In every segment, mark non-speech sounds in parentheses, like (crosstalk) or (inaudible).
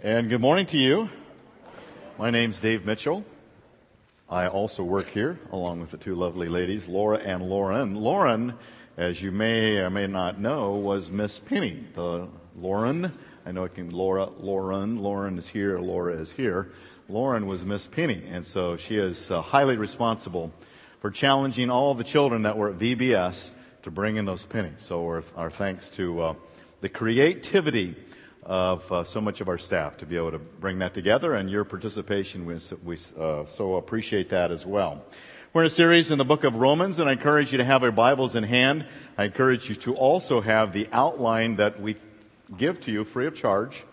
And good morning to you. My name's Dave Mitchell. I also work here along with the two lovely ladies, Laura and Lauren. Lauren, as you may or may not know, was Miss Penny. The Lauren, I know it can Laura, Lauren, Lauren is here, Laura is here. Lauren was Miss Penny, and so she is uh, highly responsible for challenging all the children that were at VBS to bring in those pennies. So our thanks to uh, the creativity of uh, so much of our staff to be able to bring that together, and your participation, we, we uh, so appreciate that as well. We're in a series in the book of Romans, and I encourage you to have your Bibles in hand. I encourage you to also have the outline that we give to you free of charge.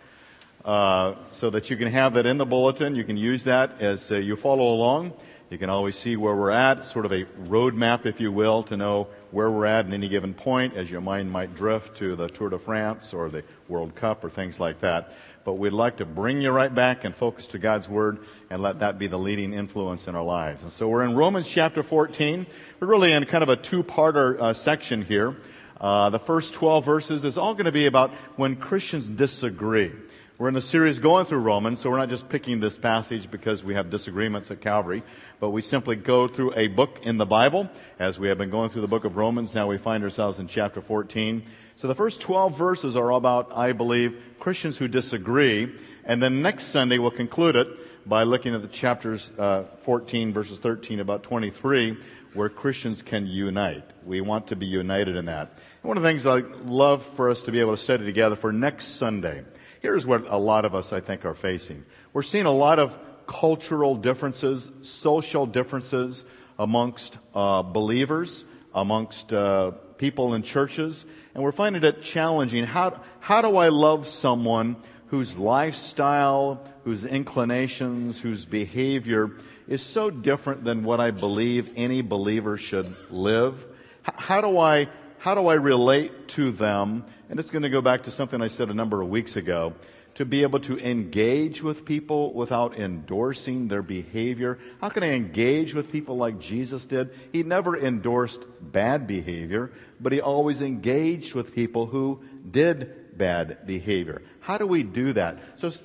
Uh, so that you can have that in the bulletin. You can use that as uh, you follow along. You can always see where we're at, sort of a roadmap, if you will, to know where we're at in any given point as your mind might drift to the Tour de France or the World Cup or things like that. But we'd like to bring you right back and focus to God's Word and let that be the leading influence in our lives. And so we're in Romans chapter 14. We're really in kind of a two-parter uh, section here. Uh, the first 12 verses is all going to be about when Christians disagree. We're in a series going through Romans, so we're not just picking this passage because we have disagreements at Calvary, but we simply go through a book in the Bible. As we have been going through the book of Romans, now we find ourselves in chapter 14. So the first 12 verses are about, I believe, Christians who disagree, and then next Sunday we'll conclude it by looking at the chapters uh, 14 verses 13 about 23 where Christians can unite. We want to be united in that. One of the things I love for us to be able to study together for next Sunday Here's what a lot of us, I think, are facing. We're seeing a lot of cultural differences, social differences amongst uh, believers, amongst uh, people in churches, and we're finding it challenging. How, how do I love someone whose lifestyle, whose inclinations, whose behavior is so different than what I believe any believer should live? How do I, how do I relate to them and it's going to go back to something I said a number of weeks ago, to be able to engage with people without endorsing their behavior. How can I engage with people like Jesus did? He never endorsed bad behavior, but he always engaged with people who did bad behavior. How do we do that? So it's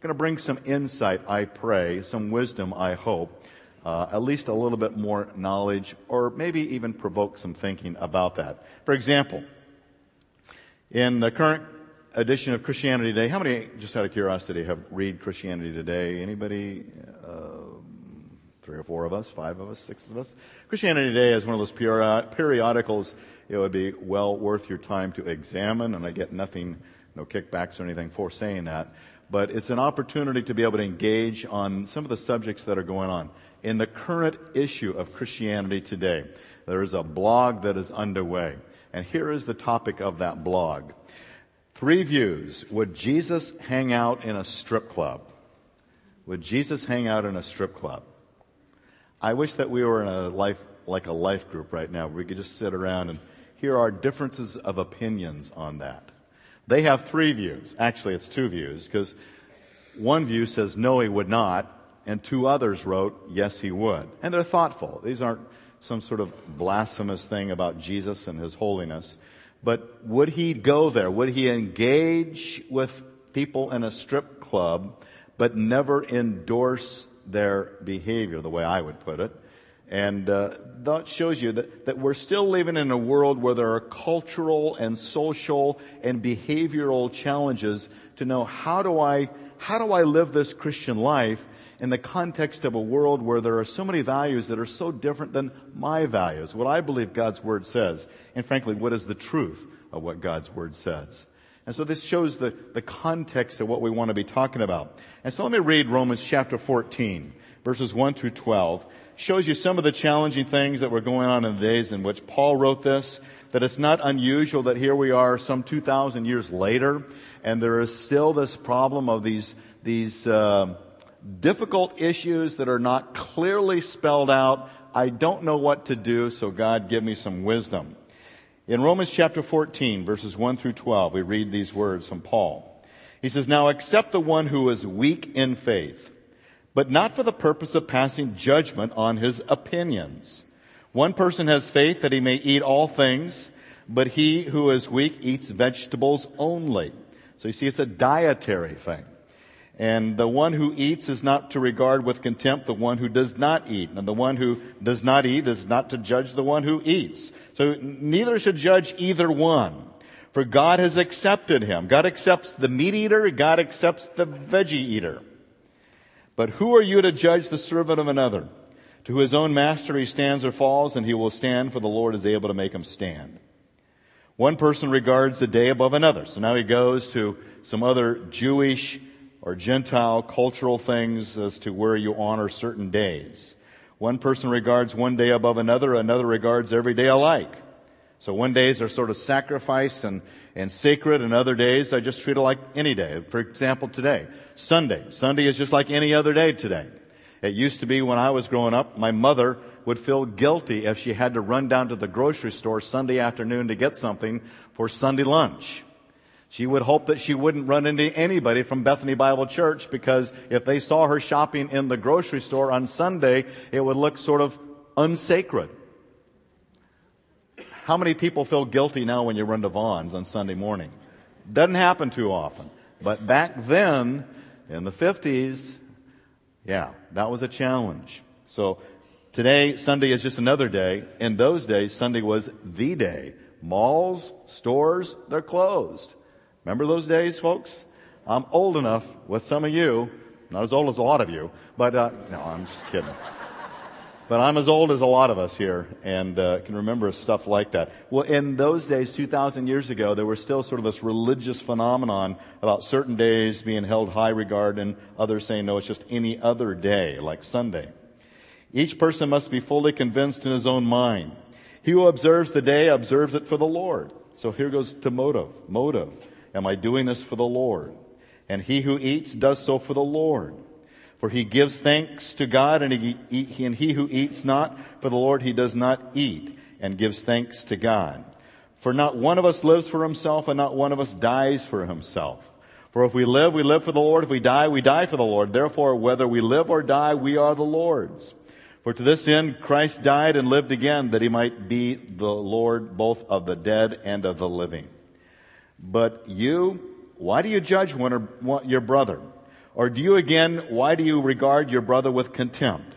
going to bring some insight, I pray, some wisdom, I hope. Uh, at least a little bit more knowledge, or maybe even provoke some thinking about that. For example, in the current edition of Christianity Today, how many, just out of curiosity, have read Christianity Today? Anybody? Uh, three or four of us, five of us, six of us. Christianity Today is one of those periodicals it would be well worth your time to examine, and I get nothing, no kickbacks or anything for saying that. But it's an opportunity to be able to engage on some of the subjects that are going on. In the current issue of Christianity Today, there is a blog that is underway. And here is the topic of that blog. Three views. Would Jesus hang out in a strip club? Would Jesus hang out in a strip club? I wish that we were in a life, like a life group right now, we could just sit around and hear our differences of opinions on that. They have three views. Actually, it's two views, because one view says no, he would not, and two others wrote yes, he would. And they're thoughtful. These aren't some sort of blasphemous thing about Jesus and his holiness. But would he go there? Would he engage with people in a strip club, but never endorse their behavior, the way I would put it? And uh, that shows you that, that we're still living in a world where there are cultural and social and behavioral challenges to know how do I, how do I live this Christian life in the context of a world where there are so many values that are so different than my values, what I believe God's Word says, and frankly, what is the truth of what God's Word says. And so this shows the, the context of what we want to be talking about. And so let me read Romans chapter 14, verses 1 through 12. Shows you some of the challenging things that were going on in the days in which Paul wrote this, that it's not unusual that here we are some 2,000 years later, and there is still this problem of these, these, uh, difficult issues that are not clearly spelled out. I don't know what to do, so God give me some wisdom. In Romans chapter 14, verses 1 through 12, we read these words from Paul. He says, Now accept the one who is weak in faith, but not for the purpose of passing judgment on his opinions. One person has faith that he may eat all things, but he who is weak eats vegetables only. So you see, it's a dietary thing. And the one who eats is not to regard with contempt the one who does not eat. And the one who does not eat is not to judge the one who eats. So neither should judge either one. For God has accepted him. God accepts the meat eater. God accepts the veggie eater. But who are you to judge the servant of another? To his own master he stands or falls, and he will stand, for the Lord is able to make him stand. One person regards the day above another. So now he goes to some other Jewish or Gentile cultural things as to where you honor certain days. One person regards one day above another, another regards every day alike. So one days are sort of sacrificed and, and sacred, and other days I just treat it like any day. For example, today, Sunday. Sunday is just like any other day today. It used to be when I was growing up, my mother would feel guilty if she had to run down to the grocery store Sunday afternoon to get something for Sunday lunch. She would hope that she wouldn't run into anybody from Bethany Bible Church because if they saw her shopping in the grocery store on Sunday, it would look sort of unsacred. How many people feel guilty now when you run to Vons on Sunday morning? Doesn't happen too often. But back then, in the 50s, yeah, that was a challenge. So today, Sunday is just another day. In those days, Sunday was the day. Malls, stores, they're closed. Remember those days, folks? I'm old enough with some of you, not as old as a lot of you, but uh, no, I'm just kidding. But I'm as old as a lot of us here and uh, can remember stuff like that. Well, in those days, 2,000 years ago, there was still sort of this religious phenomenon about certain days being held high regard and others saying, no, it's just any other day, like Sunday. Each person must be fully convinced in his own mind. He who observes the day observes it for the Lord. So here goes to motive. Motive. Am I doing this for the Lord? And he who eats does so for the Lord. For he gives thanks to God, and he, and he who eats not for the Lord, he does not eat, and gives thanks to God. For not one of us lives for himself, and not one of us dies for himself. For if we live, we live for the Lord. If we die, we die for the Lord. Therefore, whether we live or die, we are the Lord's. For to this end, Christ died and lived again, that he might be the Lord both of the dead and of the living. But you, why do you judge one or your brother? Or do you again, why do you regard your brother with contempt?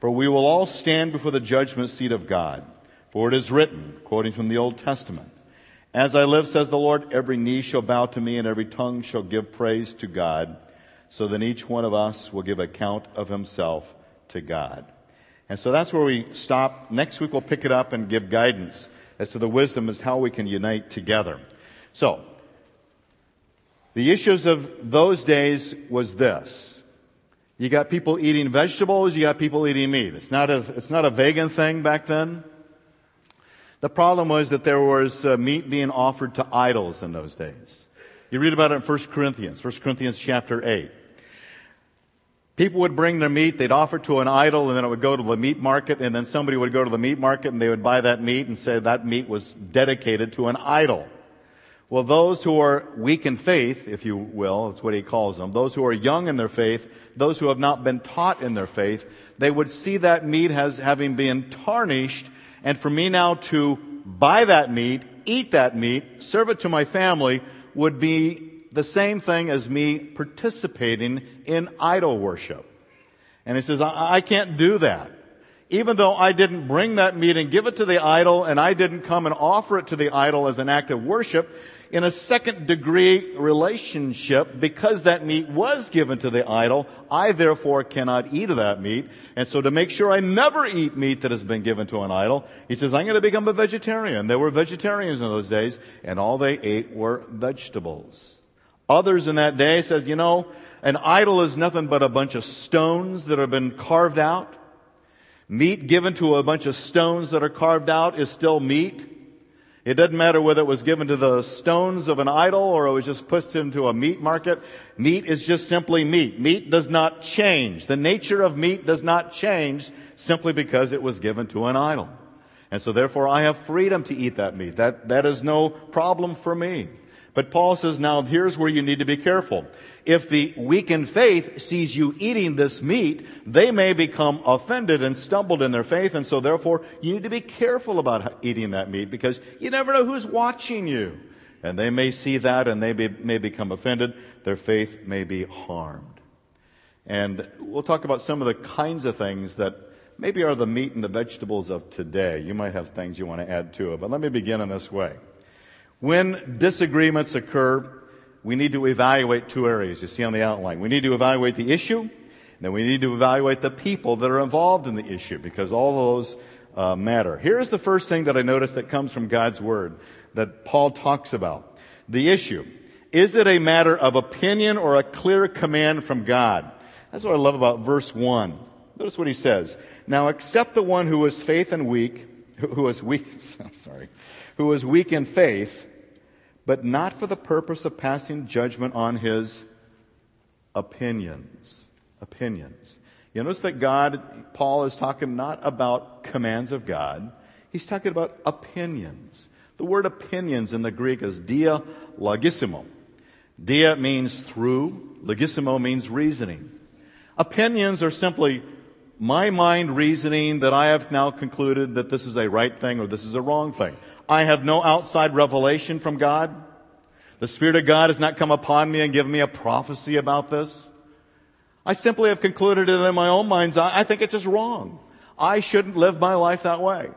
For we will all stand before the judgment seat of God. For it is written, quoting from the Old Testament, As I live, says the Lord, every knee shall bow to me and every tongue shall give praise to God. So then each one of us will give account of himself to God. And so that's where we stop. Next week we'll pick it up and give guidance as to the wisdom as how we can unite together. So, the issues of those days was this. You got people eating vegetables, you got people eating meat. It's not a, it's not a vegan thing back then. The problem was that there was uh, meat being offered to idols in those days. You read about it in 1 Corinthians, 1 Corinthians chapter 8. People would bring their meat, they'd offer it to an idol, and then it would go to the meat market, and then somebody would go to the meat market and they would buy that meat and say that meat was dedicated to an idol. Well, those who are weak in faith, if you will, that's what he calls them, those who are young in their faith, those who have not been taught in their faith, they would see that meat as having been tarnished, and for me now to buy that meat, eat that meat, serve it to my family, would be the same thing as me participating in idol worship. And he says, I, I can't do that even though I didn't bring that meat and give it to the idol and I didn't come and offer it to the idol as an act of worship, in a second degree relationship, because that meat was given to the idol, I therefore cannot eat of that meat. And so to make sure I never eat meat that has been given to an idol, he says, I'm going to become a vegetarian. There were vegetarians in those days, and all they ate were vegetables. Others in that day says, you know, an idol is nothing but a bunch of stones that have been carved out. Meat given to a bunch of stones that are carved out is still meat. It doesn't matter whether it was given to the stones of an idol or it was just put into a meat market. Meat is just simply meat. Meat does not change. The nature of meat does not change simply because it was given to an idol. And so therefore I have freedom to eat that meat. That, that is no problem for me. But Paul says, now here's where you need to be careful. If the weak in faith sees you eating this meat, they may become offended and stumbled in their faith. And so therefore, you need to be careful about eating that meat because you never know who's watching you. And they may see that and they be, may become offended. Their faith may be harmed. And we'll talk about some of the kinds of things that maybe are the meat and the vegetables of today. You might have things you want to add to it, but let me begin in this way. When disagreements occur, we need to evaluate two areas you see on the outline. We need to evaluate the issue, then we need to evaluate the people that are involved in the issue because all those uh, matter. Here's the first thing that I noticed that comes from God's Word that Paul talks about. The issue. Is it a matter of opinion or a clear command from God? That's what I love about verse 1. Notice what he says. Now accept the one who is faith and weak, (laughs) who is weak, (laughs) I'm sorry, who is weak in faith, but not for the purpose of passing judgment on his opinions. Opinions. You notice that God, Paul is talking not about commands of God, he's talking about opinions. The word opinions in the Greek is dia logissimo. Dia means through, logissimo means reasoning. Opinions are simply my mind reasoning that I have now concluded that this is a right thing or this is a wrong thing. I have no outside revelation from God. The Spirit of God has not come upon me and given me a prophecy about this. I simply have concluded it in my own mind's eye. I think it's just wrong. I shouldn't live my life that way.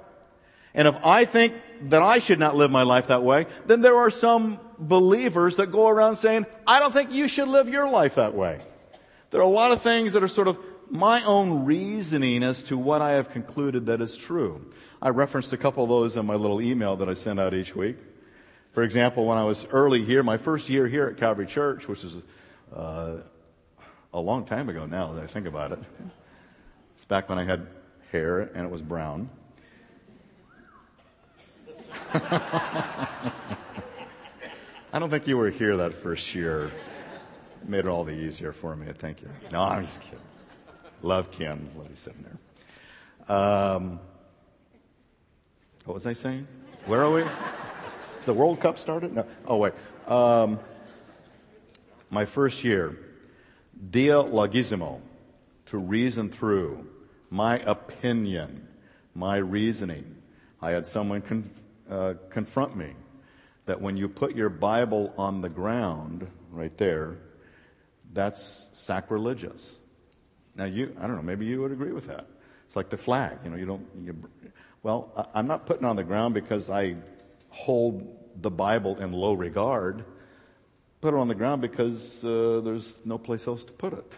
And if I think that I should not live my life that way, then there are some believers that go around saying, I don't think you should live your life that way. There are a lot of things that are sort of my own reasoning as to what I have concluded that is true. I referenced a couple of those in my little email that I send out each week. For example, when I was early here, my first year here at Calvary Church, which is uh, a long time ago now that I think about it. It's back when I had hair and it was brown. (laughs) I don't think you were here that first year. Made it all the easier for me. Thank you. No, I'm just kidding. Love Ken while he's sitting there. Um, what was I saying? Where are we? Is the World Cup started? No. Oh, wait. Um, my first year, dia logismo, to reason through my opinion, my reasoning. I had someone con- uh, confront me that when you put your Bible on the ground, right there, that's sacrilegious. Now, you, I don't know, maybe you would agree with that. It's like the flag, you know, you don't, you, well, I'm not putting on the ground because I hold the Bible in low regard. Put it on the ground because uh, there's no place else to put it.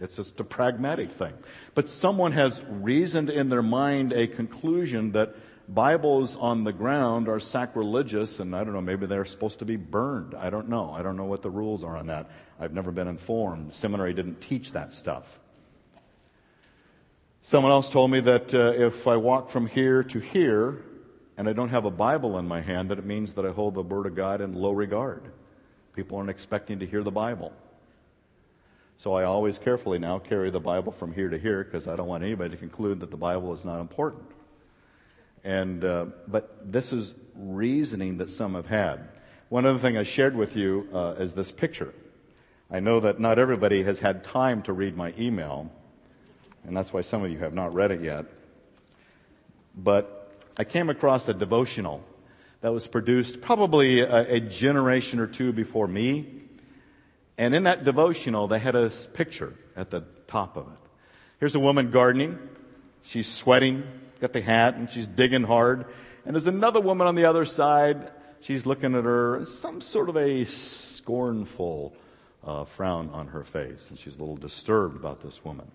It's just a pragmatic thing. But someone has reasoned in their mind a conclusion that Bibles on the ground are sacrilegious, and I don't know, maybe they're supposed to be burned. I don't know. I don't know what the rules are on that. I've never been informed. Seminary didn't teach that stuff. Someone else told me that uh, if I walk from here to here and I don't have a Bible in my hand, that it means that I hold the Word of God in low regard. People aren't expecting to hear the Bible. So I always carefully now carry the Bible from here to here because I don't want anybody to conclude that the Bible is not important. And, uh, but this is reasoning that some have had. One other thing I shared with you uh, is this picture. I know that not everybody has had time to read my email, and that's why some of you have not read it yet. But I came across a devotional that was produced probably a, a generation or two before me. And in that devotional, they had a picture at the top of it. Here's a woman gardening. She's sweating, got the hat, and she's digging hard. And there's another woman on the other side. She's looking at her, some sort of a scornful uh, frown on her face. And she's a little disturbed about this woman.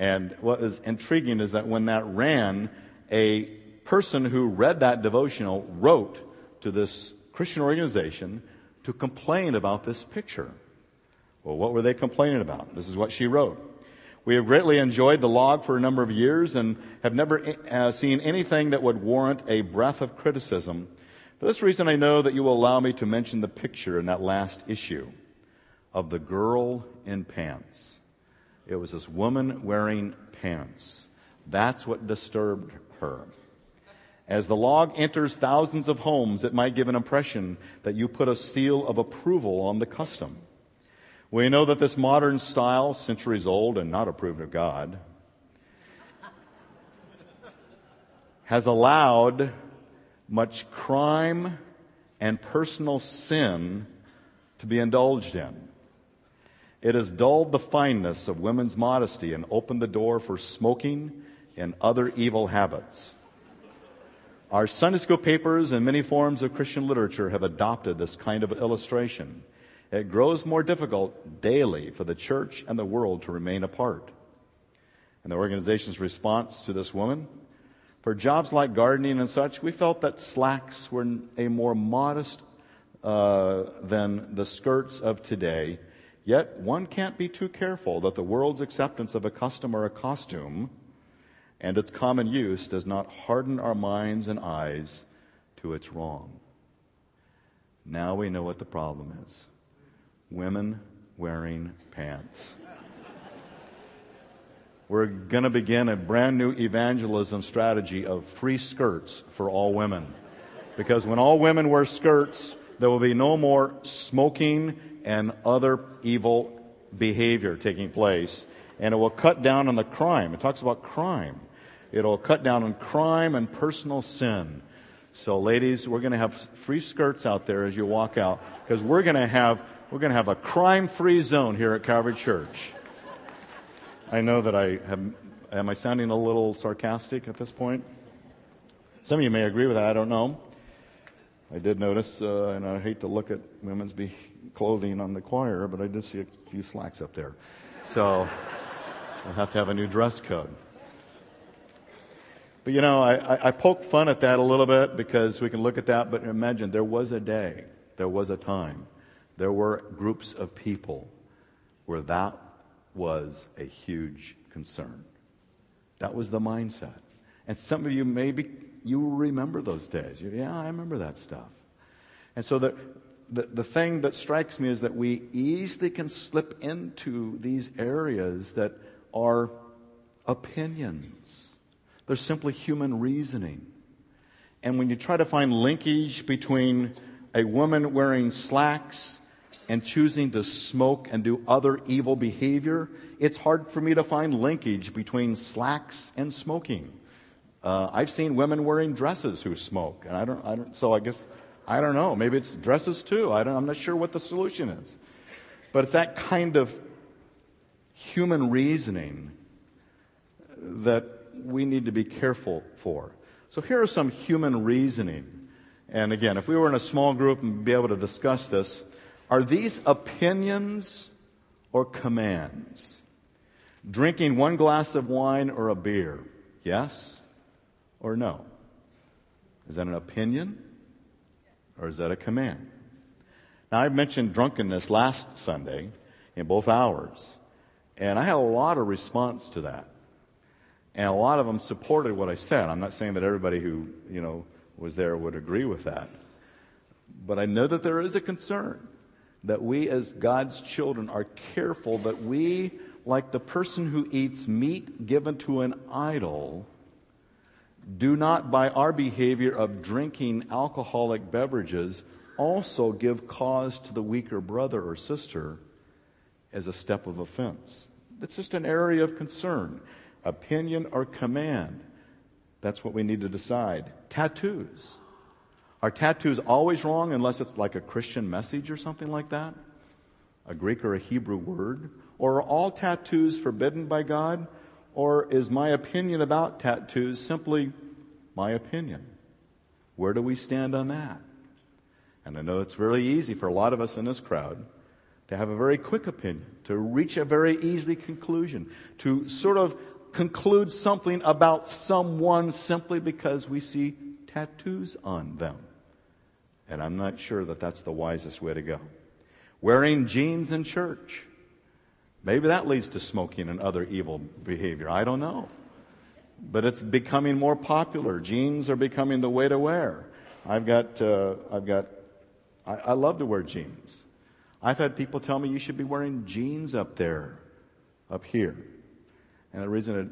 And what is intriguing is that when that ran, a person who read that devotional wrote to this Christian organization to complain about this picture. Well, what were they complaining about? This is what she wrote. We have greatly enjoyed the log for a number of years and have never uh, seen anything that would warrant a breath of criticism. For this reason, I know that you will allow me to mention the picture in that last issue of the girl in pants. It was this woman wearing pants. That's what disturbed her. As the log enters thousands of homes, it might give an impression that you put a seal of approval on the custom. We know that this modern style, centuries old and not approved of God, has allowed much crime and personal sin to be indulged in. It has dulled the fineness of women's modesty and opened the door for smoking and other evil habits. Our Sunday school papers and many forms of Christian literature have adopted this kind of illustration. It grows more difficult daily for the church and the world to remain apart. And the organization's response to this woman for jobs like gardening and such, we felt that slacks were a more modest uh, than the skirts of today. Yet one can't be too careful that the world's acceptance of a custom or a costume and its common use does not harden our minds and eyes to its wrong. Now we know what the problem is women wearing pants. We're going to begin a brand new evangelism strategy of free skirts for all women. Because when all women wear skirts, there will be no more smoking and other evil behavior taking place. And it will cut down on the crime. It talks about crime. It'll cut down on crime and personal sin. So, ladies, we're going to have free skirts out there as you walk out because we're going to have we're going to have a crime-free zone here at Calvary Church. I know that I have. Am I sounding a little sarcastic at this point? Some of you may agree with that. I don't know. I did notice, uh, and I hate to look at women's be- clothing on the choir, but I did see a few slacks up there. So (laughs) I'll have to have a new dress code. But you know, I, I poke fun at that a little bit because we can look at that, but imagine there was a day, there was a time, there were groups of people where that was a huge concern. That was the mindset. And some of you maybe you remember those days. You, yeah, I remember that stuff. And so the, the, the thing that strikes me is that we easily can slip into these areas that are opinions they're simply human reasoning. And when you try to find linkage between a woman wearing slacks and choosing to smoke and do other evil behavior, it's hard for me to find linkage between slacks and smoking. Uh, I've seen women wearing dresses who smoke, and I don't, I don't. So I guess I don't know. Maybe it's dresses too. I don't, I'm not sure what the solution is, but it's that kind of human reasoning that we need to be careful for. So here are some human reasoning. And again, if we were in a small group and be able to discuss this, are these opinions or commands? Drinking one glass of wine or a beer, yes or no? Is that an opinion or is that a command? Now, I mentioned drunkenness last Sunday in both hours, and I had a lot of response to that. And a lot of them supported what I said. I'm not saying that everybody who, you know, was there would agree with that. But I know that there is a concern that we as God's children are careful that we, like the person who eats meat given to an idol, do not, by our behavior of drinking alcoholic beverages, also give cause to the weaker brother or sister as a step of offense. It's just an area of concern opinion or command? That's what we need to decide. Tattoos. Are tattoos always wrong unless it's like a Christian message or something like that? A Greek or a Hebrew word? Or are all tattoos forbidden by God? Or is my opinion about tattoos simply my opinion? Where do we stand on that? And I know it's really easy for a lot of us in this crowd to have a very quick opinion, to reach a very easy conclusion, to sort of conclude something about someone simply because we see tattoos on them. And I'm not sure that that's the wisest way to go. Wearing jeans in church. Maybe that leads to smoking and other evil behavior. I don't know. But it's becoming more popular. Jeans are becoming the way to wear. I've got, uh, I've got, I, I love to wear jeans. I've had people tell me you should be wearing jeans up there, up here. And the reason it,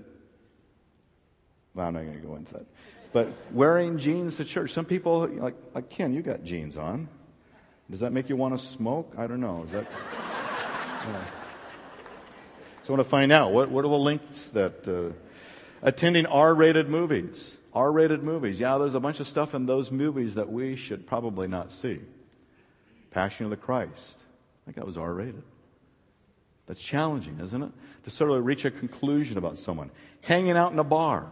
well, I'm not going to go into that. But wearing jeans to church. Some people, like, like Ken, you got jeans on. Does that make you want to smoke? I don't know. Is that. (laughs) So I want to find out what, what are the links that. Uh, attending R rated movies. R rated movies. Yeah, there's a bunch of stuff in those movies that we should probably not see. Passion of the Christ. I think that was R rated. That's challenging, isn't it? To sort of reach a conclusion about someone. Hanging out in a bar.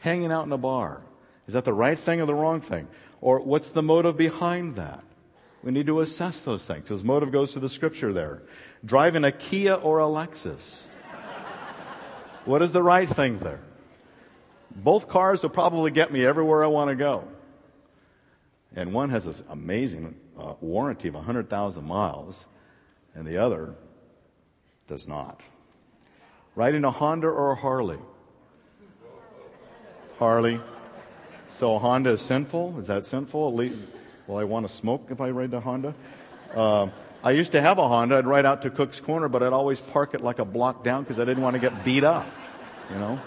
Hanging out in a bar. Is that the right thing or the wrong thing? Or what's the motive behind that? We need to assess those things because motive goes to the scripture there. Driving a Kia or a Lexus. what is the right thing there? Both cars will probably get me everywhere I want to go. And one has this amazing uh, warranty of 100,000 miles, and the other does not. Riding a Honda or a Harley? Harley. So a Honda is sinful? Is that sinful? Will I want to smoke if I ride the Honda? Uh, I used to have a Honda. I'd ride out to Cook's Corner, but I'd always park it like a block down because I didn't want to get beat up, you know?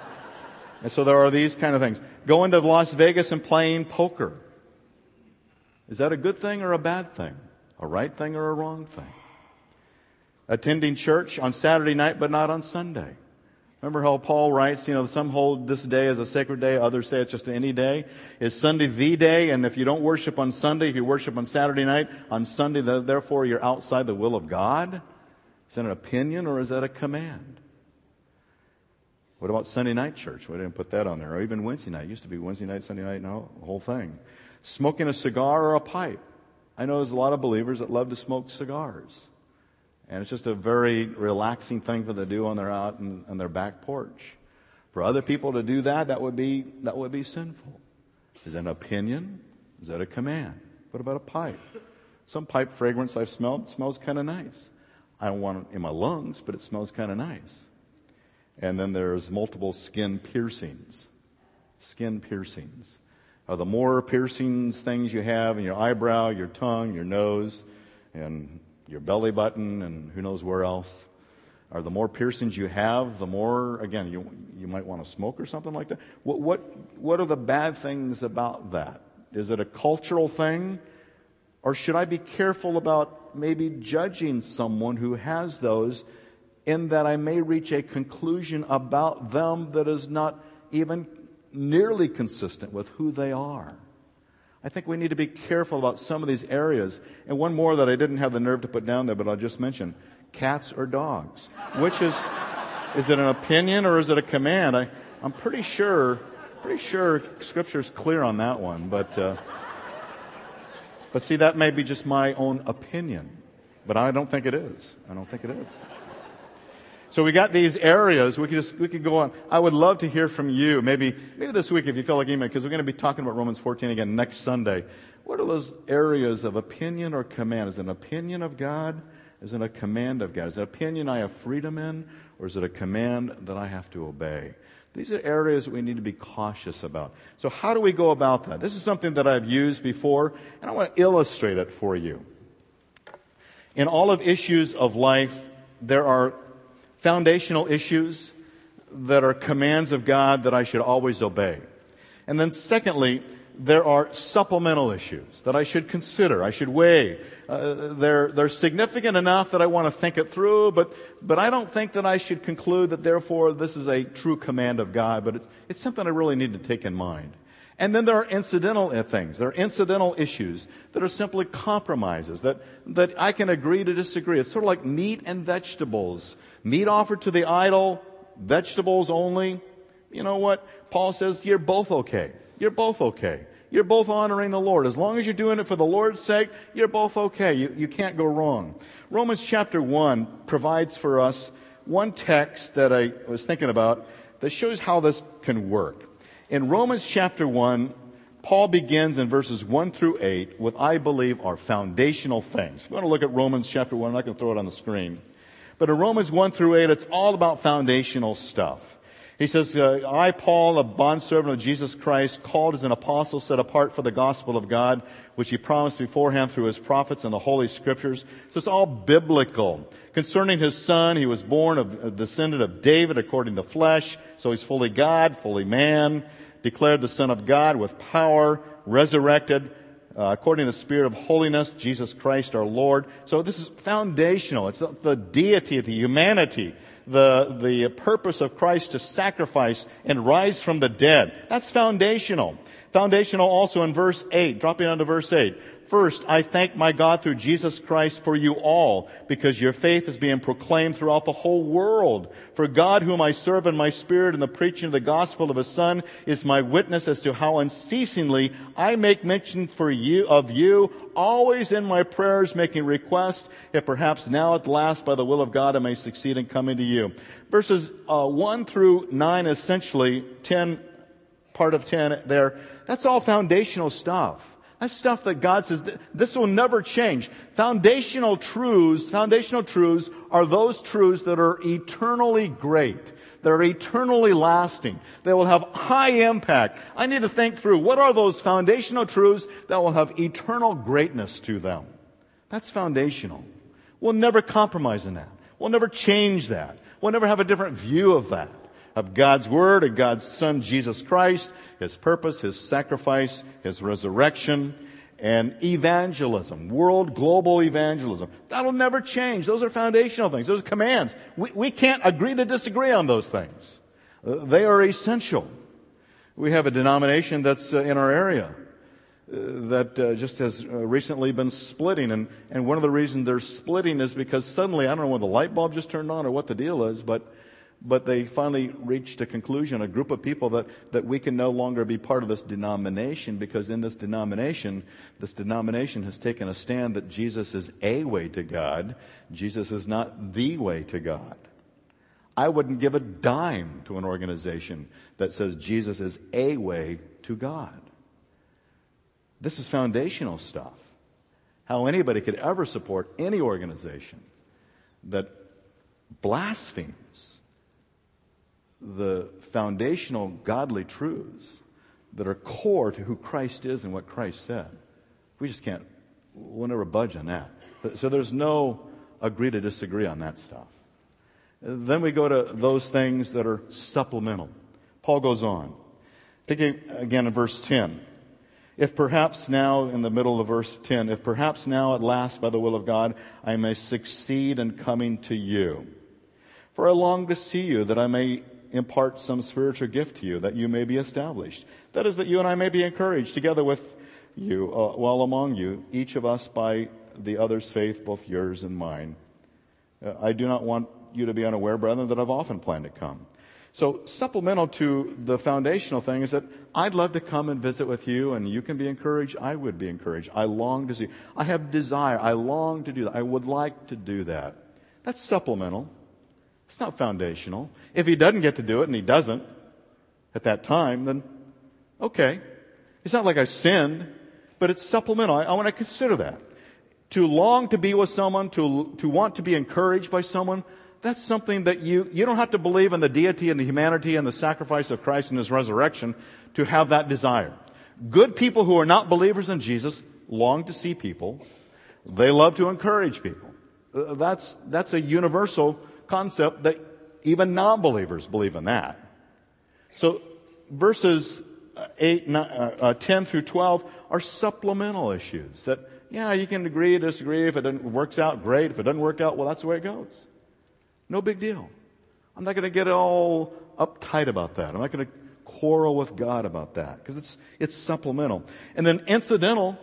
And so there are these kind of things. Going to Las Vegas and playing poker. Is that a good thing or a bad thing? A right thing or a wrong thing? Attending church on Saturday night but not on Sunday. Remember how Paul writes, you know, some hold this day as a sacred day, others say it's just any day. Is Sunday the day? And if you don't worship on Sunday, if you worship on Saturday night, on Sunday, therefore you're outside the will of God? Is that an opinion or is that a command? What about Sunday night church? We didn't put that on there. Or even Wednesday night. It used to be Wednesday night, Sunday night, now the whole thing. Smoking a cigar or a pipe. I know there's a lot of believers that love to smoke cigars. And it's just a very relaxing thing for them to do on their out on, on their back porch. For other people to do that, that would be that would be sinful. Is that an opinion? Is that a command? What about a pipe? Some pipe fragrance I've smelled smells kind of nice. I don't want it in my lungs, but it smells kind of nice. And then there's multiple skin piercings. Skin piercings. Uh, the more piercings things you have in your eyebrow, your tongue, your nose, and your belly button, and who knows where else. Or the more piercings you have, the more, again, you, you might want to smoke or something like that. What, what, what are the bad things about that? Is it a cultural thing? Or should I be careful about maybe judging someone who has those in that I may reach a conclusion about them that is not even nearly consistent with who they are? I think we need to be careful about some of these areas. And one more that I didn't have the nerve to put down there, but I'll just mention cats or dogs. Which is, is it an opinion or is it a command? I, I'm pretty sure, pretty sure Scripture's clear on that one. But, uh, but see, that may be just my own opinion. But I don't think it is. I don't think it is. So we got these areas. We could just, we could go on. I would love to hear from you. Maybe, maybe this week if you feel like email, because we're going to be talking about Romans 14 again next Sunday. What are those areas of opinion or command? Is it an opinion of God? Is it a command of God? Is it an opinion I have freedom in? Or is it a command that I have to obey? These are areas that we need to be cautious about. So how do we go about that? This is something that I've used before, and I want to illustrate it for you. In all of issues of life, there are foundational issues that are commands of God that I should always obey. And then secondly, there are supplemental issues that I should consider, I should weigh. Uh, they're, they're significant enough that I want to think it through, but, but I don't think that I should conclude that therefore this is a true command of God, but it's, it's something I really need to take in mind. And then there are incidental things. There are incidental issues that are simply compromises that, that I can agree to disagree. It's sort of like meat and vegetables. Meat offered to the idol, vegetables only. You know what? Paul says you're both okay. You're both okay. You're both honoring the Lord. As long as you're doing it for the Lord's sake, you're both okay. You, you can't go wrong. Romans chapter 1 provides for us one text that I was thinking about that shows how this can work. In Romans chapter 1, Paul begins in verses 1 through 8 with, I believe, are foundational things. If you want to look at Romans chapter 1, I'm not going to throw it on the screen. But in Romans 1 through 8, it's all about foundational stuff. He says, uh, I, Paul, a bondservant of Jesus Christ, called as an apostle, set apart for the gospel of God, which he promised beforehand through his prophets and the Holy Scriptures. So it's all biblical. Concerning his son, he was born of a descendant of David according to flesh, so he's fully God, fully man, declared the Son of God with power, resurrected, uh, according to the Spirit of holiness, Jesus Christ our Lord. So this is foundational. It's the deity, the humanity, the, the purpose of Christ to sacrifice and rise from the dead. That's foundational. Foundational also in verse 8, dropping down to verse 8. First, I thank my God through Jesus Christ for you all, because your faith is being proclaimed throughout the whole world. For God, whom I serve in my spirit in the preaching of the gospel of his Son, is my witness as to how unceasingly I make mention for you, of you, always in my prayers making request, if perhaps now at last by the will of God I may succeed in coming to you. Verses uh, 1 through 9, essentially, 10, part of 10 there, that's all foundational stuff. That's stuff that God says this will never change. Foundational truths, foundational truths are those truths that are eternally great. That are eternally lasting. They will have high impact. I need to think through what are those foundational truths that will have eternal greatness to them. That's foundational. We'll never compromise in that. We'll never change that. We'll never have a different view of that of God's Word and God's Son, Jesus Christ, His purpose, His sacrifice, His resurrection, and evangelism, world global evangelism. That'll never change. Those are foundational things. Those are commands. We, we can't agree to disagree on those things. They are essential. We have a denomination that's uh, in our area uh, that uh, just has recently been splitting. And, and one of the reasons they're splitting is because suddenly, I don't know when the light bulb just turned on or what the deal is, but but they finally reached a conclusion, a group of people that, that we can no longer be part of this denomination because in this denomination, this denomination has taken a stand that Jesus is a way to God. Jesus is not the way to God. I wouldn't give a dime to an organization that says Jesus is a way to God. This is foundational stuff. How anybody could ever support any organization that blasphemes the foundational godly truths that are core to who Christ is and what Christ said. We just can't, we'll never budge on that. So there's no agree to disagree on that stuff. Then we go to those things that are supplemental. Paul goes on. Picking again in verse 10. If perhaps now, in the middle of verse 10, if perhaps now at last by the will of God I may succeed in coming to you. For I long to see you that I may impart some spiritual gift to you that you may be established. That is, that you and I may be encouraged together with you, uh, while among you, each of us by the other's faith, both yours and mine. Uh, I do not want you to be unaware, brethren, that I've often planned to come. So, supplemental to the foundational thing is that I'd love to come and visit with you, and you can be encouraged. I would be encouraged. I long to see. I have desire. I long to do that. I would like to do that. That's supplemental. It's not foundational. If he doesn't get to do it and he doesn't at that time, then okay. It's not like I sinned, but it's supplemental. I, I want to consider that. To long to be with someone, to, to want to be encouraged by someone, that's something that you, you don't have to believe in the deity and the humanity and the sacrifice of Christ and his resurrection to have that desire. Good people who are not believers in Jesus long to see people. They love to encourage people. Uh, that's, that's a universal concept that even non believers believe in that. So verses 8, nine, uh, uh, 10 through 12 are supplemental issues that, yeah, you can agree, disagree. If it works out, great. If it doesn't work out, well, that's the way it goes. No big deal. I'm not going to get all uptight about that. I'm not going to quarrel with God about that because it's, it's supplemental. And then incidental,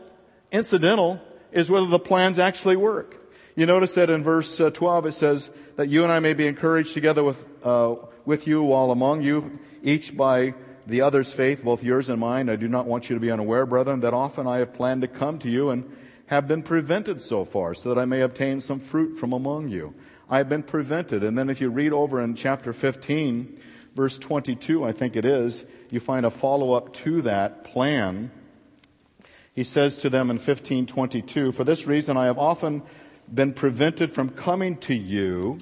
incidental is whether the plans actually work. You notice that in verse uh, 12 it says, that you and I may be encouraged together with, uh, with you while among you, each by the other's faith, both yours and mine. I do not want you to be unaware, brethren, that often I have planned to come to you and have been prevented so far, so that I may obtain some fruit from among you. I have been prevented. And then if you read over in chapter 15, verse 22, I think it is, you find a follow up to that plan. He says to them in 1522, For this reason I have often been prevented from coming to you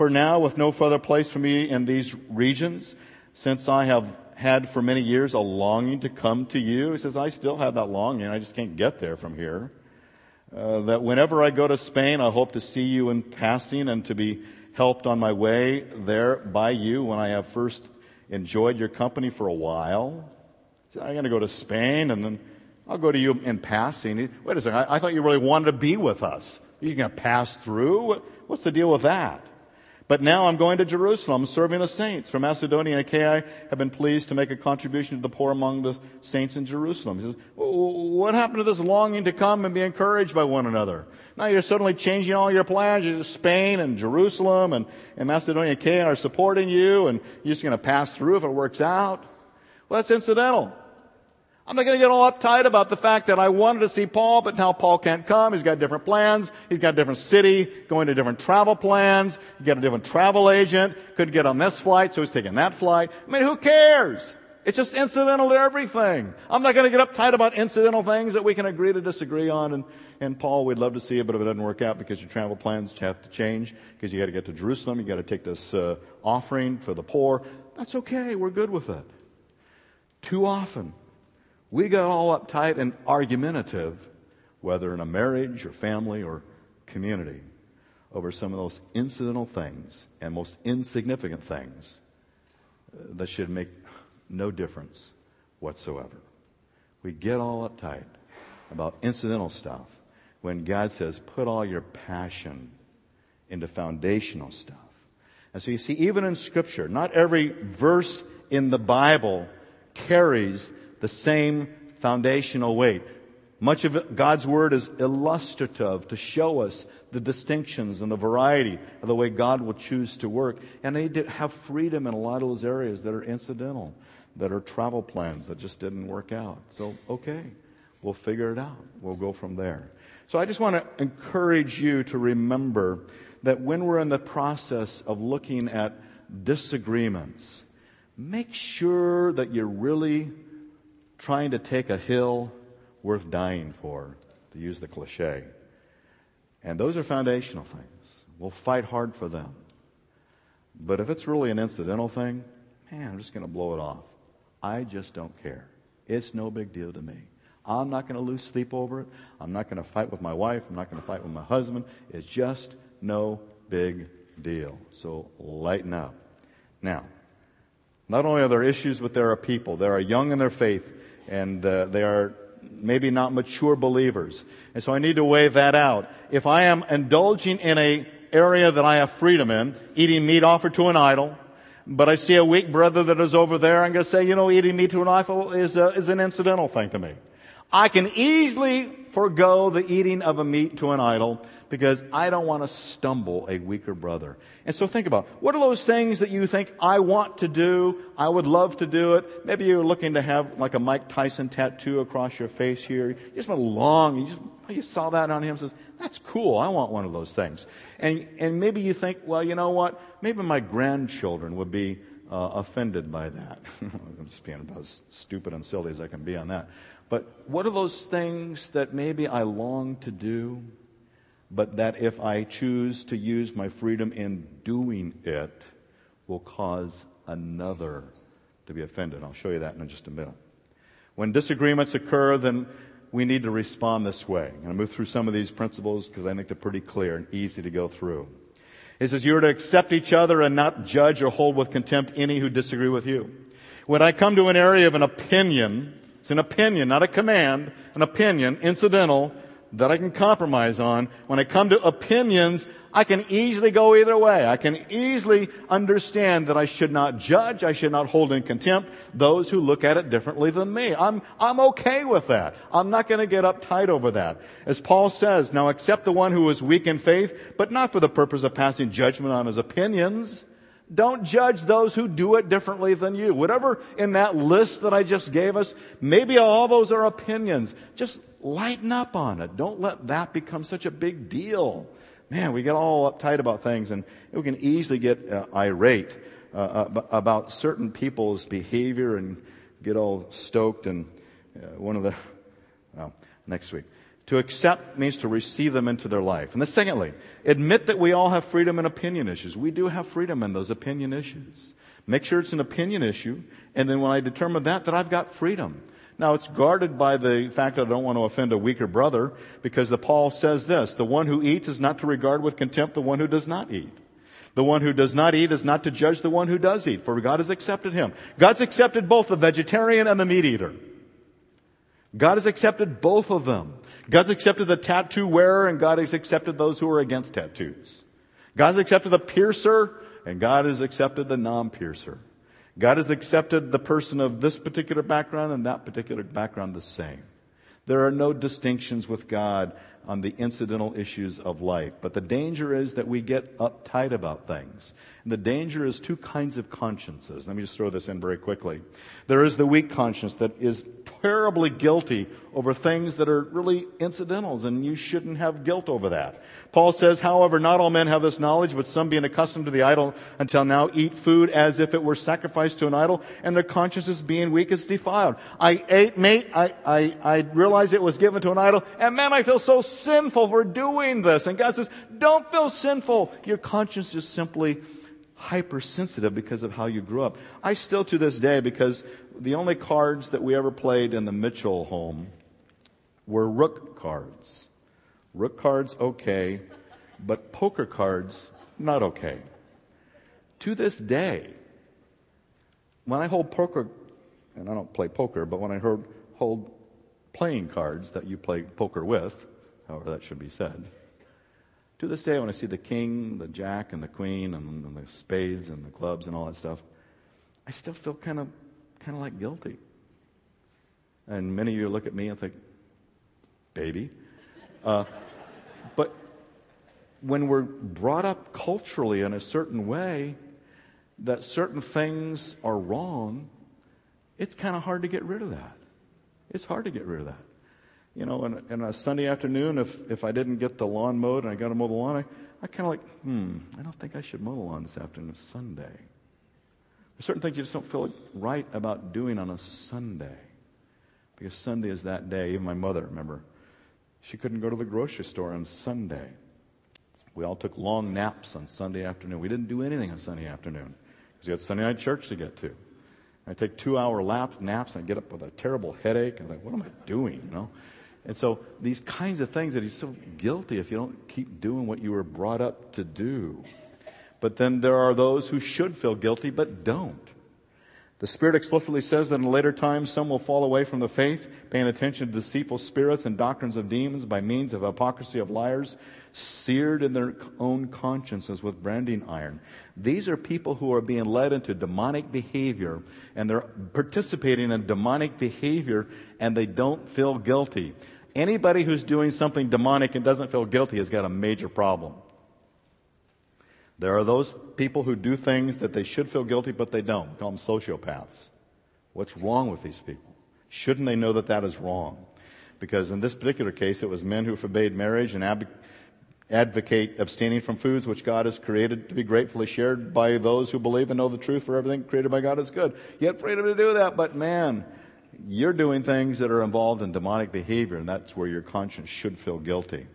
for now, with no further place for me in these regions, since I have had for many years a longing to come to you, he says, I still have that longing. I just can't get there from here. Uh, that whenever I go to Spain, I hope to see you in passing and to be helped on my way there by you when I have first enjoyed your company for a while. So I'm going to go to Spain and then I'll go to you in passing. Wait a second, I, I thought you really wanted to be with us. Are you going to pass through? What's the deal with that? But now I'm going to Jerusalem, serving the saints. For Macedonia and Achaia have been pleased to make a contribution to the poor among the saints in Jerusalem. He says, what happened to this longing to come and be encouraged by one another? Now you're suddenly changing all your plans. You're just Spain and Jerusalem and, and Macedonia and Achaia are supporting you and you're just going to pass through if it works out. Well, that's incidental. I'm not going to get all uptight about the fact that I wanted to see Paul, but now Paul can't come. He's got different plans. He's got a different city, going to different travel plans. He's got a different travel agent. Couldn't get on this flight, so he's taking that flight. I mean, who cares? It's just incidental to everything. I'm not going to get uptight about incidental things that we can agree to disagree on. And, and Paul, we'd love to see you, but if it doesn't work out because your travel plans have to change, because you got to get to Jerusalem, you got to take this uh, offering for the poor, that's okay. We're good with it. Too often, we get all uptight and argumentative, whether in a marriage or family or community, over some of those incidental things and most insignificant things that should make no difference whatsoever. We get all uptight about incidental stuff when God says, put all your passion into foundational stuff. And so you see, even in Scripture, not every verse in the Bible carries the same foundational weight. Much of God's Word is illustrative to show us the distinctions and the variety of the way God will choose to work. And they have freedom in a lot of those areas that are incidental, that are travel plans that just didn't work out. So, okay, we'll figure it out. We'll go from there. So I just want to encourage you to remember that when we're in the process of looking at disagreements, make sure that you're really trying to take a hill worth dying for, to use the cliche. And those are foundational things. We'll fight hard for them. But if it's really an incidental thing, man, I'm just going to blow it off. I just don't care. It's no big deal to me. I'm not going to lose sleep over it. I'm not going to fight with my wife. I'm not going to fight with my husband. It's just no big deal. So lighten up. Now, not only are there issues, but there are people. There are young in their faith and uh, they are maybe not mature believers. And so I need to weigh that out. If I am indulging in a area that I have freedom in, eating meat offered to an idol, but I see a weak brother that is over there, I'm going to say, you know, eating meat to an idol is, a, is an incidental thing to me. I can easily forego the eating of a meat to an idol because I don't want to stumble a weaker brother. And so think about what are those things that you think I want to do? I would love to do it. Maybe you're looking to have like a Mike Tyson tattoo across your face here. You just went along, you just you saw that on him says, That's cool, I want one of those things. And and maybe you think, well, you know what? Maybe my grandchildren would be uh, offended by that. (laughs) I'm just being about as stupid and silly as I can be on that. But what are those things that maybe I long to do? but that if I choose to use my freedom in doing it, will cause another to be offended. I'll show you that in just a minute. When disagreements occur, then we need to respond this way. I'm going to move through some of these principles because I think they're pretty clear and easy to go through. It says you are to accept each other and not judge or hold with contempt any who disagree with you. When I come to an area of an opinion, it's an opinion, not a command, an opinion, incidental, that I can compromise on. When I come to opinions, I can easily go either way. I can easily understand that I should not judge, I should not hold in contempt those who look at it differently than me. I'm, I'm okay with that. I'm not going to get uptight over that. As Paul says, now accept the one who is weak in faith, but not for the purpose of passing judgment on his opinions. Don't judge those who do it differently than you. Whatever in that list that I just gave us, maybe all those are opinions. Just lighten up on it. Don't let that become such a big deal. Man, we get all uptight about things and we can easily get uh, irate uh, about certain people's behavior and get all stoked. And uh, one of the, well, next week. To accept means to receive them into their life. And then secondly, admit that we all have freedom in opinion issues. We do have freedom in those opinion issues. Make sure it's an opinion issue. And then when I determine that, that I've got freedom. Now it's guarded by the fact that I don't want to offend a weaker brother because the Paul says this, the one who eats is not to regard with contempt the one who does not eat. The one who does not eat is not to judge the one who does eat, for God has accepted him. God's accepted both the vegetarian and the meat eater. God has accepted both of them. God's accepted the tattoo wearer and God has accepted those who are against tattoos. God's accepted the piercer, and God has accepted the non piercer. God has accepted the person of this particular background and that particular background the same. There are no distinctions with God on the incidental issues of life. But the danger is that we get uptight about things. And the danger is two kinds of consciences. Let me just throw this in very quickly. There is the weak conscience that is terribly guilty over things that are really incidentals, and you shouldn't have guilt over that. Paul says, however, not all men have this knowledge, but some being accustomed to the idol until now eat food as if it were sacrificed to an idol, and their consciences being weak is defiled. I ate meat, I, I, I realized it was given to an idol, and man, I feel so sinful for doing this. And God says, don't feel sinful. Your conscience is simply hypersensitive because of how you grew up. I still to this day, because the only cards that we ever played in the Mitchell home were rook cards. Rook cards, okay, but poker cards, not okay. To this day, when I hold poker, and I don't play poker, but when I hold, hold playing cards that you play poker with, however that should be said, to this day, when I see the king, the jack, and the queen, and, and the spades, and the clubs, and all that stuff, I still feel kind of, kind of like guilty. And many of you look at me and think, baby. Uh, but when we're brought up culturally in a certain way that certain things are wrong, it's kind of hard to get rid of that. It's hard to get rid of that you know, in, in a Sunday afternoon, if, if I didn't get the lawn mowed and I got to mow the lawn, I, I kind of like, hmm, I don't think I should mow the lawn this afternoon. It's Sunday. There's certain things you just don't feel right about doing on a Sunday. Because Sunday is that day. Even my mother, remember, she couldn't go to the grocery store on Sunday. We all took long naps on Sunday afternoon. We didn't do anything on Sunday afternoon because we had Sunday night church to get to. I take two hour lap, naps and I get up with a terrible headache. I'm like, what am I doing? You know? And so these kinds of things that he's so guilty if you don't keep doing what you were brought up to do. But then there are those who should feel guilty but don't. The Spirit explicitly says that in later times some will fall away from the faith, paying attention to deceitful spirits and doctrines of demons by means of hypocrisy of liars, seared in their own consciences with branding iron. These are people who are being led into demonic behavior and they're participating in demonic behavior and they don't feel guilty. Anybody who's doing something demonic and doesn't feel guilty has got a major problem. There are those people who do things that they should feel guilty, but they don't. We call them sociopaths. What's wrong with these people? Shouldn't they know that that is wrong? Because in this particular case, it was men who forbade marriage and ab- advocate abstaining from foods which God has created to be gratefully shared by those who believe and know the truth for everything created by God is good. Yet freedom to do that, but man, you're doing things that are involved in demonic behavior, and that's where your conscience should feel guilty.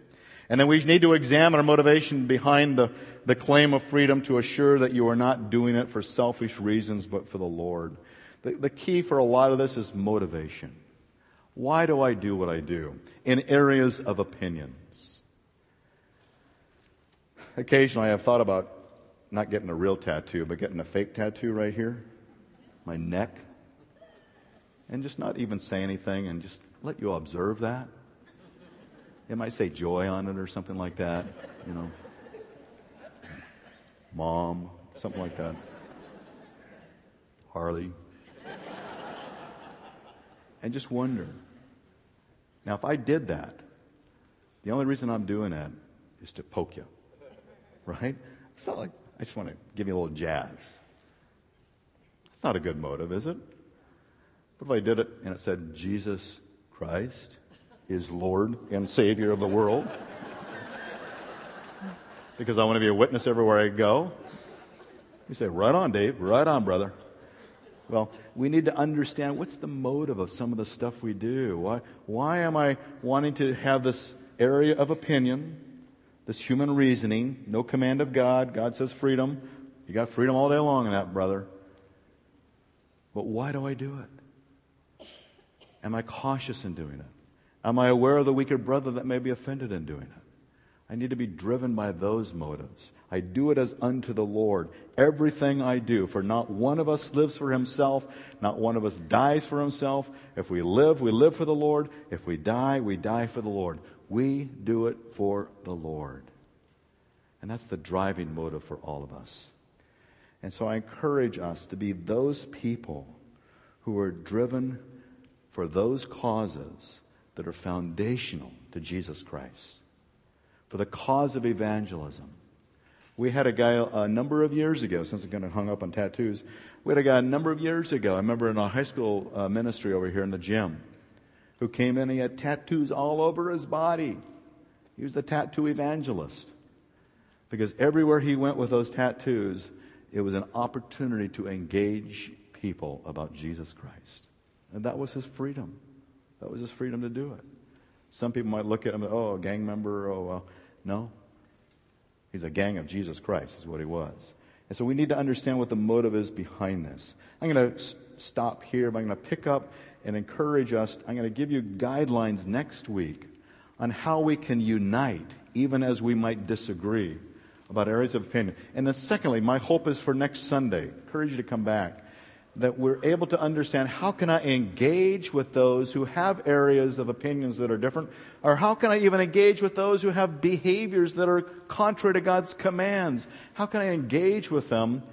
And then we need to examine our motivation behind the, the claim of freedom to assure that you are not doing it for selfish reasons, but for the Lord. The, the key for a lot of this is motivation. Why do I do what I do? In areas of opinions. Occasionally, I've thought about not getting a real tattoo, but getting a fake tattoo right here, my neck, and just not even say anything and just let you observe that. It might say joy on it or something like that, you know. Mom, something like that. Harley. And just wonder. Now, if I did that, the only reason I'm doing that is to poke you, right? It's not like I just want to give you a little jazz. It's not a good motive, is it? But if I did it and it said Jesus Christ, is Lord and Savior of the world. because I want to be a witness everywhere I go. You say, right on, Dave, right on, brother. Well, we need to understand what's the motive of some of the stuff we do. Why, why am I wanting to have this area of opinion, this human reasoning, no command of God? God says freedom. You got freedom all day long in that, brother. But why do I do it? Am I cautious in doing it? Am I aware of the weaker brother that may be offended in doing it? I need to be driven by those motives. I do it as unto the Lord. Everything I do, for not one of us lives for himself, not one of us dies for himself. If we live, we live for the Lord. If we die, we die for the Lord. We do it for the Lord. And that's the driving motive for all of us. And so I encourage us to be those people who are driven for those causes that are foundational to Jesus Christ, for the cause of evangelism. We had a guy a number of years ago, since I'm to hung up on tattoos, we had a guy a number of years ago, I remember in our high school uh, ministry over here in the gym, who came in and he had tattoos all over his body. He was the tattoo evangelist. Because everywhere he went with those tattoos, it was an opportunity to engage people about Jesus Christ. And that was his freedom. That was his freedom to do it. Some people might look at him, oh, a gang member, oh, well. No. He's a gang of Jesus Christ, is what he was. And so we need to understand what the motive is behind this. I'm going to stop here, but I'm going to pick up and encourage us. I'm going to give you guidelines next week on how we can unite, even as we might disagree about areas of opinion. And then, secondly, my hope is for next Sunday. I encourage you to come back. That we're able to understand how can I engage with those who have areas of opinions that are different, or how can I even engage with those who have behaviors that are contrary to God's commands? How can I engage with them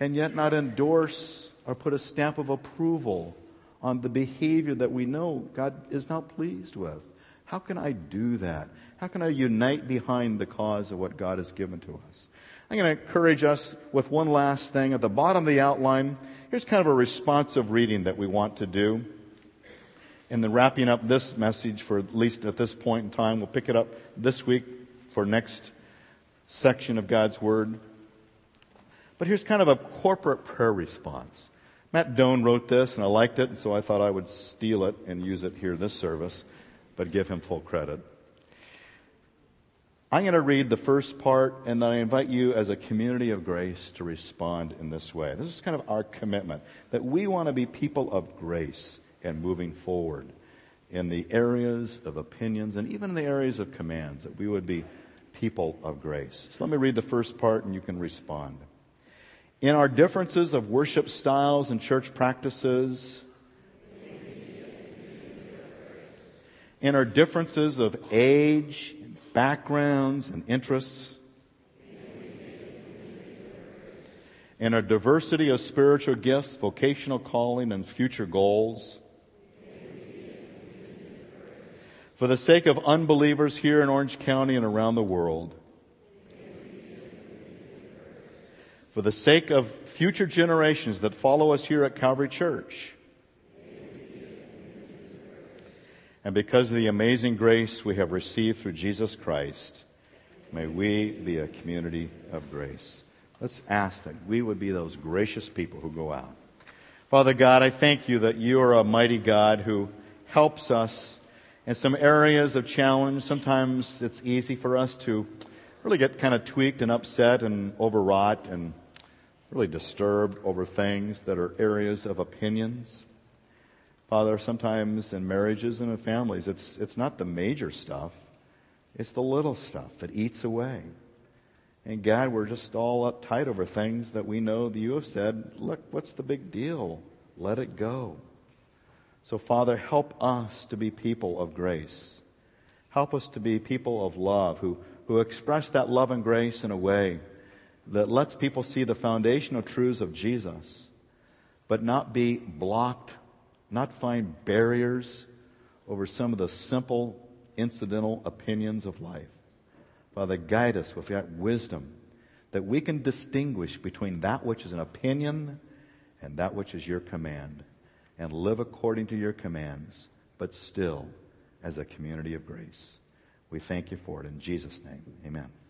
and yet not endorse or put a stamp of approval on the behavior that we know God is not pleased with? How can I do that? How can I unite behind the cause of what God has given to us? I'm going to encourage us with one last thing. At the bottom of the outline, here's kind of a responsive reading that we want to do. And then wrapping up this message for at least at this point in time, we'll pick it up this week for next section of God's Word. But here's kind of a corporate prayer response. Matt Doan wrote this, and I liked it, and so I thought I would steal it and use it here this service but give him full credit. I'm going to read the first part, and then I invite you as a community of grace to respond in this way. This is kind of our commitment that we want to be people of grace and moving forward in the areas of opinions and even in the areas of commands, that we would be people of grace. So let me read the first part, and you can respond. In our differences of worship styles and church practices, in our differences of age, backgrounds, and interests, and our diversity of spiritual gifts, vocational calling, and future goals. For the sake of unbelievers here in Orange County and around the world. For the sake of future generations that follow us here at Calvary Church. And because of the amazing grace we have received through Jesus Christ, may we be a community of grace. Let's ask that we would be those gracious people who go out. Father God, I thank you that you are a mighty God who helps us in some areas of challenge. Sometimes it's easy for us to really get kind of tweaked and upset and overwrought and really disturbed over things that are areas of opinions. Father, sometimes in marriages and in families, it's, it's not the major stuff, it's the little stuff that eats away. And God, we're just all uptight over things that we know that you have said, look, what's the big deal? Let it go. So, Father, help us to be people of grace. Help us to be people of love who, who express that love and grace in a way that lets people see the foundational truths of Jesus, but not be blocked not find barriers over some of the simple, incidental opinions of life. Father, guide us with that wisdom that we can distinguish between that which is an opinion and that which is your command and live according to your commands, but still as a community of grace. We thank you for it in Jesus' name. Amen.